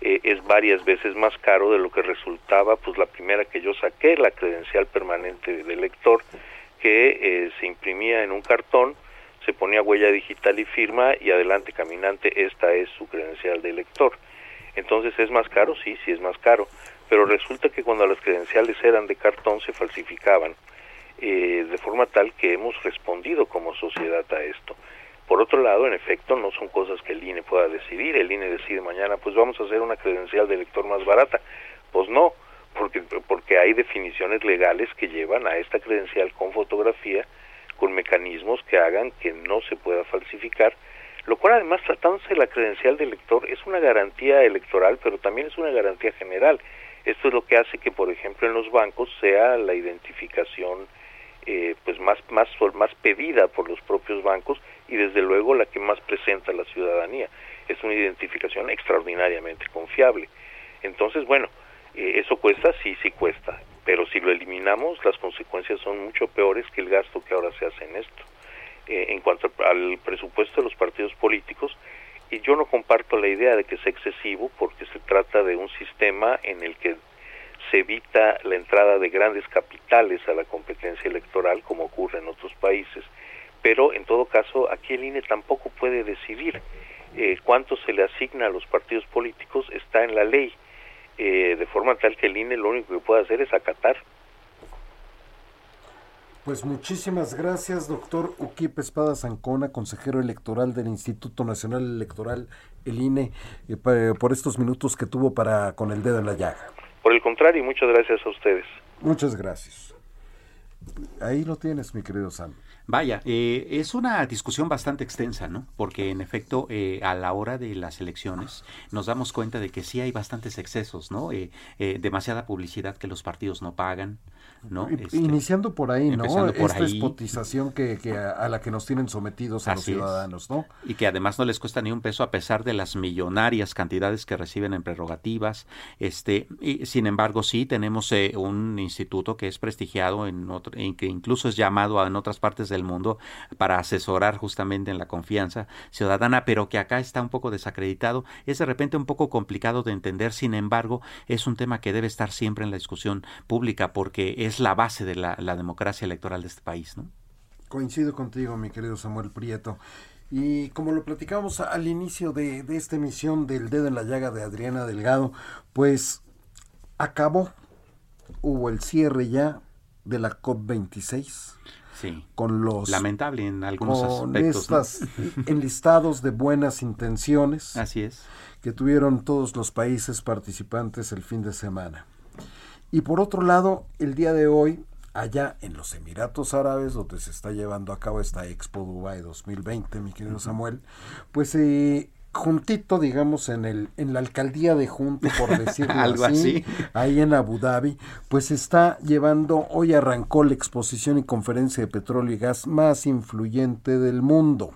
[SPEAKER 8] eh, es varias veces más caro de lo que resultaba pues la primera que yo saqué, la credencial permanente de elector que eh, se imprimía en un cartón, se ponía huella digital y firma y adelante caminante, esta es su credencial de elector. Entonces es más caro, sí, sí es más caro, pero resulta que cuando las credenciales eran de cartón se falsificaban eh, de forma tal que hemos respondido como sociedad a esto. Por otro lado, en efecto, no son cosas que el INE pueda decidir. El INE decide mañana, pues vamos a hacer una credencial de elector más barata. Pues no, porque, porque hay definiciones legales que llevan a esta credencial con fotografía, con mecanismos que hagan que no se pueda falsificar, lo cual además tratándose de la credencial de elector es una garantía electoral, pero también es una garantía general. Esto es lo que hace que, por ejemplo, en los bancos sea la identificación eh, pues más, más, más pedida por los propios bancos y desde luego la que más presenta la ciudadanía. Es una identificación extraordinariamente confiable. Entonces, bueno, eh, eso cuesta, sí, sí cuesta, pero si lo eliminamos, las consecuencias son mucho peores que el gasto que ahora se hace en esto. Eh, en cuanto al presupuesto de los partidos políticos, y yo no comparto la idea de que sea excesivo porque se trata de un sistema en el que se evita la entrada de grandes capitales a la competencia electoral como ocurre en otros países, pero en todo caso aquí el INE tampoco puede decidir eh, cuánto se le asigna a los partidos políticos, está en la ley, eh, de forma tal que el INE lo único que puede hacer es acatar.
[SPEAKER 2] Pues muchísimas gracias, doctor Uquipe Espada Zancona, consejero electoral del Instituto Nacional Electoral, el INE, eh, por estos minutos que tuvo para con el dedo en la llaga.
[SPEAKER 8] Por el contrario, muchas gracias a ustedes.
[SPEAKER 2] Muchas gracias. Ahí lo tienes, mi querido Sam.
[SPEAKER 3] Vaya, eh, es una discusión bastante extensa, ¿no? Porque en efecto, eh, a la hora de las elecciones nos damos cuenta de que sí hay bastantes excesos, ¿no? Eh, demasiada publicidad que los partidos no pagan,
[SPEAKER 2] este, iniciando por ahí, ¿no? Esta espotización que, a, la que nos tienen sometidos a los ciudadanos, ¿no?
[SPEAKER 3] Y que además no les cuesta ni un peso a pesar de las millonarias cantidades que reciben en prerrogativas. Este, y, sin embargo, sí tenemos eh, un instituto que es prestigiado en otro, que incluso es llamado en otras partes del mundo para asesorar justamente en la confianza ciudadana, pero que acá está un poco desacreditado. Es de repente un poco complicado de entender, sin embargo, es un tema que debe estar siempre en la discusión pública porque es la base de la, democracia electoral de este país.
[SPEAKER 2] Coincido contigo, mi querido Samuel Prieto. Y como lo platicamos al inicio de, de, esta emisión del dedo en la llaga de Adriana Delgado, pues acabó, hubo el cierre ya de la COP26.
[SPEAKER 3] Sí.
[SPEAKER 2] con los
[SPEAKER 3] Lamentable en algunos
[SPEAKER 2] con
[SPEAKER 3] aspectos. [laughs]
[SPEAKER 2] enlistados de buenas intenciones
[SPEAKER 3] Así es.
[SPEAKER 2] que tuvieron todos los países participantes el fin de semana. Y por otro lado, el día de hoy, allá en los Emiratos Árabes, donde se está llevando a cabo esta Expo Dubai 2020, mi querido Samuel, pues eh, juntito, digamos, en el en la alcaldía de Junto, por [laughs] decirlo
[SPEAKER 3] Algo
[SPEAKER 2] así,
[SPEAKER 3] así.
[SPEAKER 2] ahí en Abu Dhabi, pues está llevando, hoy arrancó la exposición y conferencia de petróleo y gas más influyente del mundo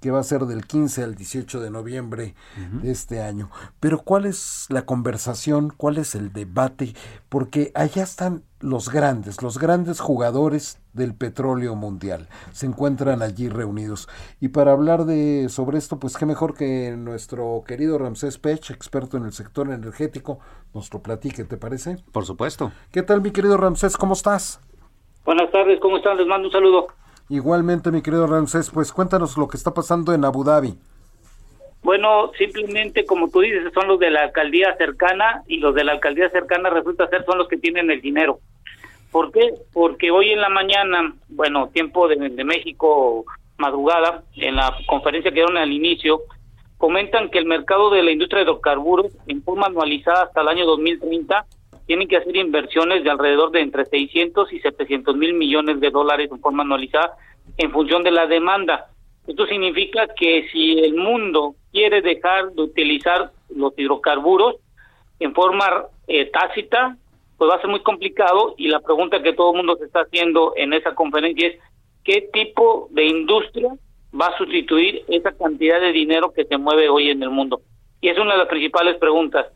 [SPEAKER 2] que va a ser del 15 al 18 de noviembre de este año. Pero ¿cuál es la conversación? ¿Cuál es el debate? Porque allá están los grandes, los grandes jugadores del petróleo mundial. Se encuentran allí reunidos. Y para hablar de sobre esto, pues qué mejor que nuestro querido Ramsés Pech, experto en el sector energético, nos lo platique, ¿te parece?
[SPEAKER 3] Por supuesto.
[SPEAKER 2] ¿Qué tal, mi querido Ramsés? ¿Cómo estás?
[SPEAKER 9] Buenas tardes, ¿cómo están? Les mando un saludo.
[SPEAKER 2] Igualmente, mi querido Ramsés, pues cuéntanos lo que está pasando en Abu Dhabi.
[SPEAKER 9] Bueno, simplemente como tú dices, son los de la alcaldía cercana y los de la alcaldía cercana resulta ser son los que tienen el dinero. ¿Por qué? Porque hoy en la mañana, bueno, tiempo de, de México, madrugada, en la conferencia que dieron al inicio, comentan que el mercado de la industria de hidrocarburos, en forma anualizada hasta el año 2030, tienen que hacer inversiones de alrededor de entre 600 y 700 mil millones de dólares en forma anualizada en función de la demanda. Esto significa que si el mundo quiere dejar de utilizar los hidrocarburos en forma eh, tácita, pues va a ser muy complicado y la pregunta que todo el mundo se está haciendo en esa conferencia es ¿qué tipo de industria va a sustituir esa cantidad de dinero que se mueve hoy en el mundo? Y es una de las principales preguntas.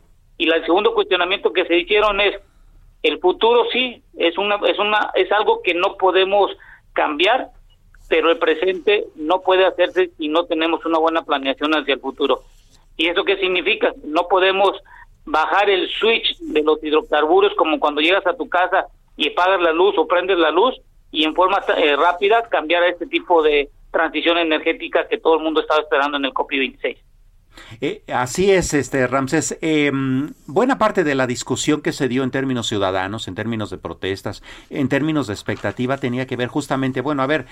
[SPEAKER 9] Y el segundo cuestionamiento que se hicieron es el futuro sí es una es una es algo que no podemos cambiar, pero el presente no puede hacerse si no tenemos una buena planeación hacia el futuro. ¿Y eso qué significa? No podemos bajar el switch de los hidrocarburos como cuando llegas a tu casa y apagas la luz o prendes la luz y en forma eh, rápida cambiar a este tipo de transición energética que todo el mundo estaba esperando en el COP26.
[SPEAKER 3] Eh, así es, este Ramsés. Eh, buena parte de la discusión que se dio en términos ciudadanos, en términos de protestas, en términos de expectativa, tenía que ver justamente, bueno, a ver,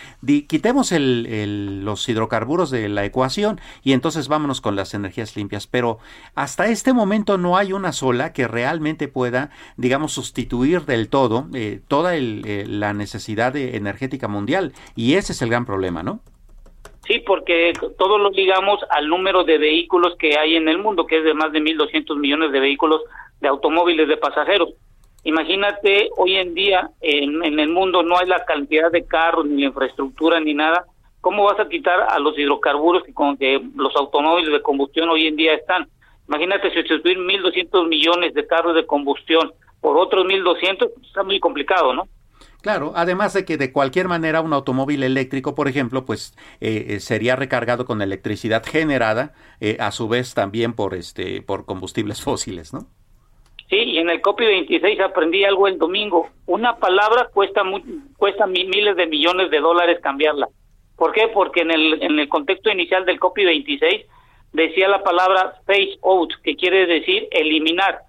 [SPEAKER 3] quitemos el- los hidrocarburos de la ecuación y entonces vámonos con las energías limpias. Pero hasta este momento no hay una sola que realmente pueda, digamos, sustituir del todo eh, toda eh, la necesidad de- energética mundial. Y ese es el gran problema, ¿no?
[SPEAKER 9] Sí, porque todo lo ligamos al número de vehículos que hay en el mundo, que es de más de 1.200 millones de vehículos de automóviles de pasajeros. Imagínate, hoy en día en, el mundo no hay la cantidad de carros, ni la infraestructura, ni nada. ¿Cómo vas a quitar a los hidrocarburos que, con que los automóviles de combustión hoy en día están? Imagínate sustituir 1.200 millones de carros de combustión por otros 1.200, está muy complicado, ¿no?
[SPEAKER 3] Claro, además de que de cualquier manera un automóvil eléctrico, por ejemplo, pues eh, eh, sería recargado con electricidad generada, eh, a su vez también por este por combustibles [laughs] fósiles, ¿no?
[SPEAKER 9] Sí, y en el copy 26 aprendí algo el domingo. Una palabra cuesta cuesta mi- miles de millones de dólares cambiarla. ¿Por qué? Porque en el en el contexto inicial del copy 26 decía la palabra phase out, que quiere decir eliminar,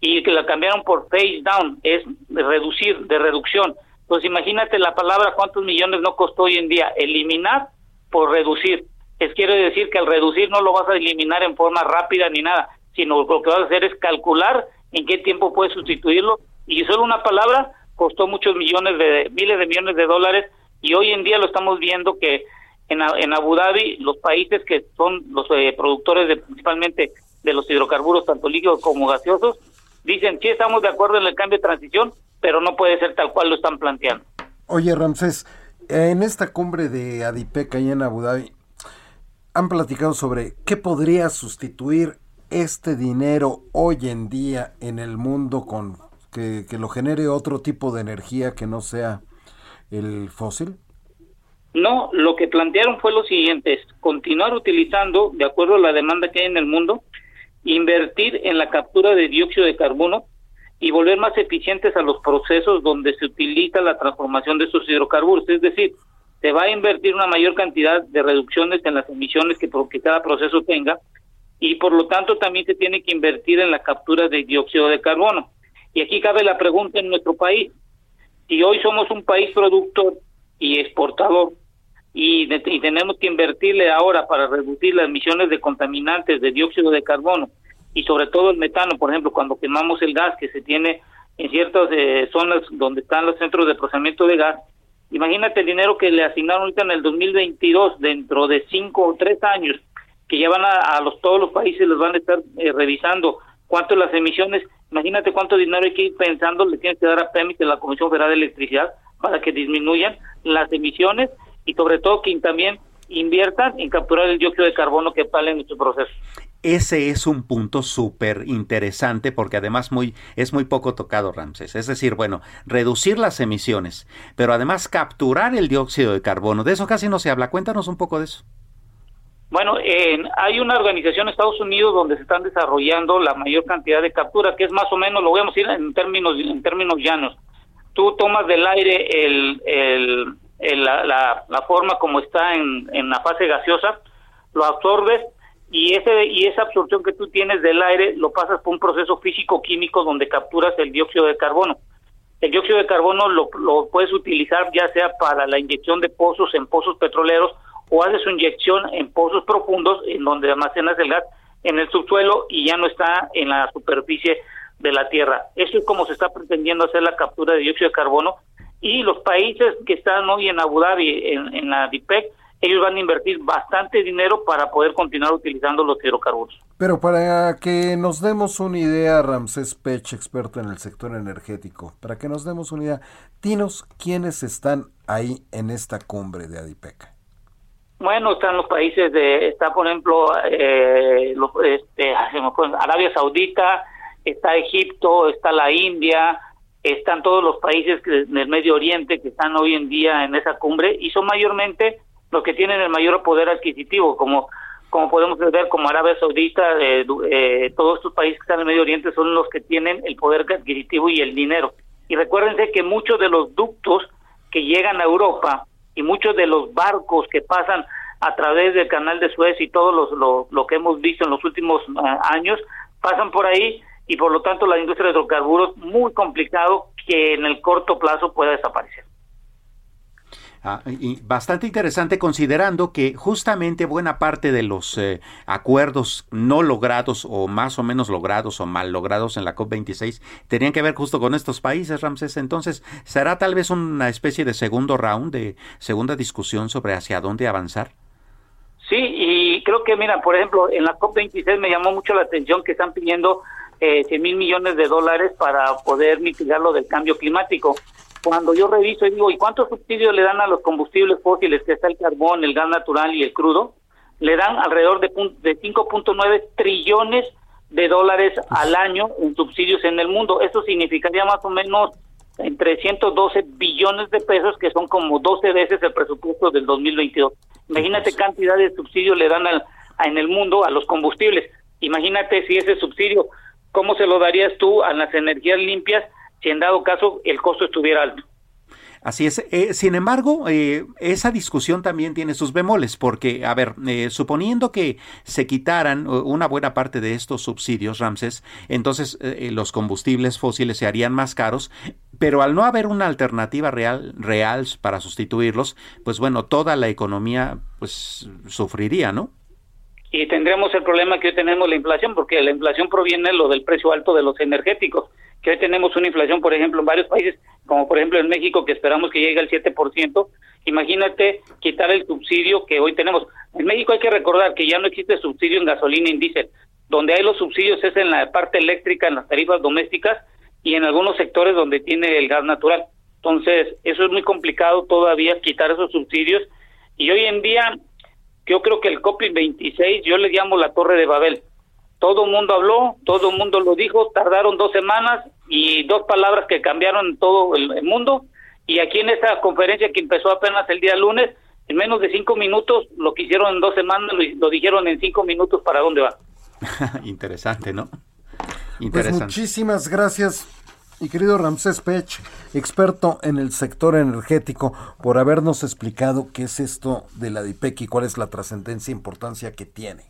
[SPEAKER 9] y que la cambiaron por phase down, es reducir, de reducción. Entonces imagínate la palabra cuántos millones no costó hoy en día eliminar por reducir. Es quiere decir que al reducir no lo vas a eliminar en forma rápida ni nada, sino lo que vas a hacer es calcular en qué tiempo puedes sustituirlo y solo una palabra costó muchos millones de miles de millones de dólares y hoy en día lo estamos viendo que en, en Abu Dhabi los países que son los eh, productores de, principalmente de los hidrocarburos tanto líquidos como gaseosos dicen sí estamos de acuerdo en el cambio de transición pero no puede ser tal cual lo están planteando
[SPEAKER 2] Oye, Ramsés, en esta cumbre de Adipec allá en Abu Dhabi, han platicado sobre qué podría sustituir este dinero hoy en día en el mundo con que, que lo genere otro tipo de energía que no sea el fósil.
[SPEAKER 9] No, lo que plantearon fue lo siguiente, continuar utilizando, de acuerdo a la demanda que hay en el mundo, invertir en la captura de dióxido de carbono y volver más eficientes a los procesos donde se utiliza la transformación de estos hidrocarburos. Es decir, se va a invertir una mayor cantidad de reducciones en las emisiones que, que cada proceso tenga y por lo tanto también se tiene que invertir en la captura de dióxido de carbono. Y aquí cabe la pregunta en nuestro país, si hoy somos un país productor y exportador. Y, y tenemos que invertirle ahora para reducir las emisiones de contaminantes de dióxido de carbono y sobre todo el metano, por ejemplo, cuando quemamos el gas que se tiene en ciertas eh, zonas donde están los centros de procesamiento de gas, imagínate el dinero que le asignaron ahorita en el 2022, dentro de cinco o tres años, que ya van a, los todos los países les van a estar eh, revisando cuánto las emisiones, imagínate cuánto dinero hay que ir pensando, le tienes que dar a PEMIT, la Comisión Federal de Electricidad, para que disminuyan las emisiones y sobre todo que también inviertan en capturar el dióxido de carbono que sale en nuestro proceso.
[SPEAKER 3] Ese es un punto súper interesante porque además muy, es muy poco tocado, Ramses. Es decir, bueno, reducir las emisiones, pero además capturar el dióxido de carbono. De eso casi no se habla. Cuéntanos un poco de eso.
[SPEAKER 9] Bueno, hay una organización en Estados Unidos donde se están desarrollando la mayor cantidad de captura, que es más o menos, lo voy a decir en términos, en términos llanos. Tú tomas del aire el, el, la, la, forma como está en, en la fase gaseosa, lo absorbes y ese y esa absorción que tú tienes del aire lo pasas por un proceso físico químico donde capturas el dióxido de carbono. El dióxido de carbono lo, lo puedes utilizar ya sea para la inyección de pozos en pozos petroleros o haces su inyección en pozos profundos en donde almacenas el gas en el subsuelo y ya no está en la superficie de la tierra. Eso es como se está pretendiendo hacer la captura de dióxido de carbono y los países que están hoy en Abu Dhabi, en, en la DIPEC, ellos van a invertir bastante dinero para poder continuar utilizando los hidrocarburos.
[SPEAKER 2] Pero para que nos demos una idea, Ramsés Pech, experto en el sector energético, para que nos demos una idea, dinos quiénes están ahí en esta cumbre de ADIPEC.
[SPEAKER 9] Bueno, están los países de, está por ejemplo, eh, los, este, Arabia Saudita, está Egipto, está la India, están todos los países del Medio Oriente que están hoy en día en esa cumbre y son mayormente los que tienen el mayor poder adquisitivo, como como podemos ver como Arabia Saudita, eh, eh, todos estos países que están en el Medio Oriente son los que tienen el poder adquisitivo y el dinero. Y recuérdense que muchos de los ductos que llegan a Europa y muchos de los barcos que pasan a través del canal de Suez y todo lo, lo, que hemos visto en los últimos ah, años pasan por ahí y por lo tanto la industria de hidrocarburos muy complicado que en el corto plazo pueda desaparecer.
[SPEAKER 3] Ah, y bastante interesante considerando que justamente buena parte de los eh, acuerdos no logrados o más o menos logrados o mal logrados en la COP26 tenían que ver justo con estos países, Ramses. Entonces, ¿será tal vez una especie de segundo round, de segunda discusión sobre hacia dónde avanzar?
[SPEAKER 9] Sí, y creo que, mira, por ejemplo, en la COP26 me llamó mucho la atención que están pidiendo eh, 100 mil millones de dólares para poder mitigar lo del cambio climático cuando yo reviso y digo, ¿y cuántos subsidios le dan a los combustibles fósiles, que está el carbón, el gas natural y el crudo? Le dan alrededor de, de 5.9 trillones de dólares al año en subsidios en el mundo. Eso significaría más o menos entre 112 billones de pesos, que son como 12 veces el presupuesto del 2022. Imagínate cantidad de subsidios le dan al, en el mundo a los combustibles. Imagínate si ese subsidio, ¿cómo se lo darías tú a las energías limpias si en dado caso el costo estuviera alto.
[SPEAKER 3] Así es. Eh, sin embargo, eh, esa discusión también tiene sus bemoles, porque, a ver, eh, suponiendo que se quitaran una buena parte de estos subsidios, Ramses, entonces los combustibles fósiles se harían más caros, pero al no haber una alternativa real, real para sustituirlos, pues bueno, toda la economía pues sufriría, ¿no?
[SPEAKER 9] Y tendremos el problema que hoy tenemos la inflación, porque la inflación proviene lo del precio alto de los energéticos que hoy tenemos una inflación, por ejemplo, en varios países, como por ejemplo en México, que esperamos que llegue al 7%, imagínate quitar el subsidio que hoy tenemos. En México hay que recordar que ya no existe subsidio en gasolina y en diésel. Donde hay los subsidios es en la parte eléctrica, en las tarifas domésticas y en algunos sectores donde tiene el gas natural. Entonces, eso es muy complicado todavía quitar esos subsidios. Y hoy en día, yo creo que el COP 26, yo le llamo la Torre de Babel todo el mundo habló, todo el mundo lo dijo, tardaron dos semanas y dos palabras que cambiaron todo el, mundo. Y aquí en esta conferencia que empezó apenas el día lunes, en menos de cinco minutos, lo que hicieron en dos semanas, lo, dijeron en cinco minutos para dónde va. [laughs]
[SPEAKER 3] Interesante, ¿no?
[SPEAKER 2] Pues Interesante. muchísimas gracias, mi querido Ramsés Pech, experto en el sector energético, por habernos explicado qué es esto de la DIPEC y cuál es la trascendencia e importancia que tiene.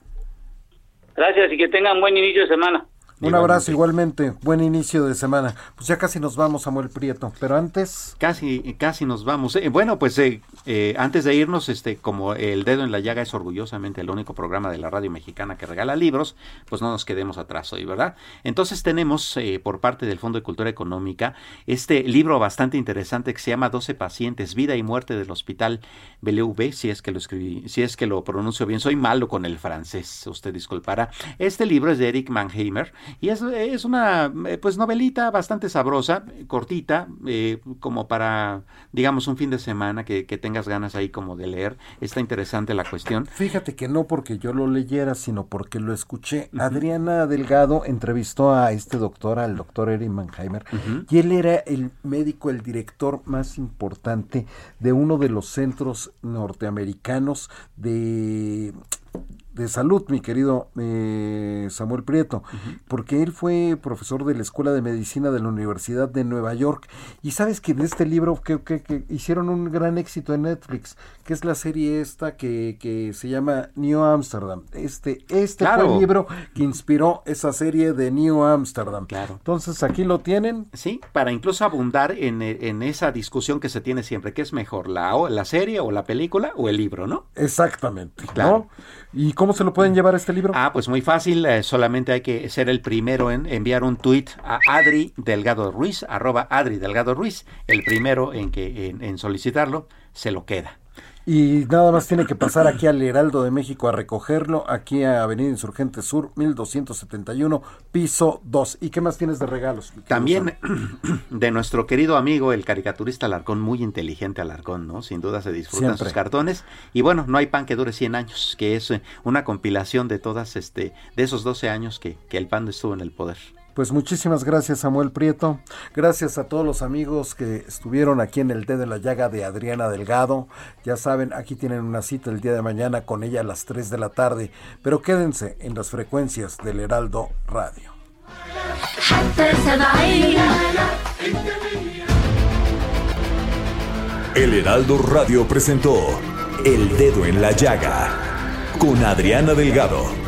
[SPEAKER 9] Gracias y que tengan buen inicio de semana.
[SPEAKER 2] Un abrazo igualmente, buen inicio de semana. Pues ya casi nos vamos, Samuel Prieto, pero antes...
[SPEAKER 3] Casi, casi nos vamos. Eh, bueno, pues eh, eh, antes de irnos, este, como El Dedo en la Llaga es orgullosamente el único programa de la radio mexicana que regala libros, pues no nos quedemos atrás hoy, ¿verdad? Entonces tenemos por parte del Fondo de Cultura Económica este libro bastante interesante que se llama 12 pacientes, vida y muerte del Hospital BLV, si es que lo escribí, si es que lo pronuncio bien, soy malo con el francés, usted disculpará. Este libro es de Eric Mannheimer y es, es una eh, pues novelita bastante sabrosa, cortita, eh, como para, digamos, un fin de semana que, tengas ganas ahí como de leer. Está interesante la cuestión.
[SPEAKER 2] Fíjate que no porque yo lo leyera, sino porque lo escuché. Adriana Delgado entrevistó a este doctor, al doctor Eric Mannheimer, y él era el médico, el director más importante de uno de los centros norteamericanos de de salud, mi querido eh, Samuel Prieto, porque él fue profesor de la Escuela de Medicina de la Universidad de Nueva York. Y sabes que de este libro que, que, hicieron un gran éxito en Netflix, que es la serie esta que, que se llama New Amsterdam. Este, este fue el libro que inspiró esa serie de New Amsterdam. Claro. Entonces aquí lo tienen.
[SPEAKER 3] Sí, para incluso abundar en, en esa discusión que se tiene siempre, ¿qué es mejor, la, la serie o la película o el libro, no?
[SPEAKER 2] Exactamente. Claro. ¿Y cómo se lo pueden llevar este libro?
[SPEAKER 3] Ah, pues muy fácil, eh, solamente hay que ser el primero en enviar un tweet a Adri Delgado Ruiz, arroba Adri Delgado Ruiz, el primero en que en solicitarlo se lo queda
[SPEAKER 2] y nada más tiene que pasar aquí al Heraldo de México a recogerlo, aquí a Avenida Insurgente Sur, 1271, piso 2. ¿Y qué más tienes de regalos?
[SPEAKER 3] También [clears throat] de nuestro querido amigo, el caricaturista Alarcón, muy inteligente Alarcón, ¿no? Sin duda se disfrutan sus cartones. Y bueno, no hay pan que dure 100 años, que es eh, una compilación de todas, este, de esos 12 años que, que el pan estuvo en el poder.
[SPEAKER 2] Pues muchísimas gracias Samuel Prieto, gracias a todos los amigos que estuvieron aquí en el Dedo de la Llaga de Adriana Delgado. Ya saben, aquí tienen una cita el día de mañana con ella a las 3 de la tarde, pero quédense en las frecuencias del Heraldo Radio.
[SPEAKER 6] El Heraldo Radio presentó El Dedo en la Llaga con Adriana Delgado.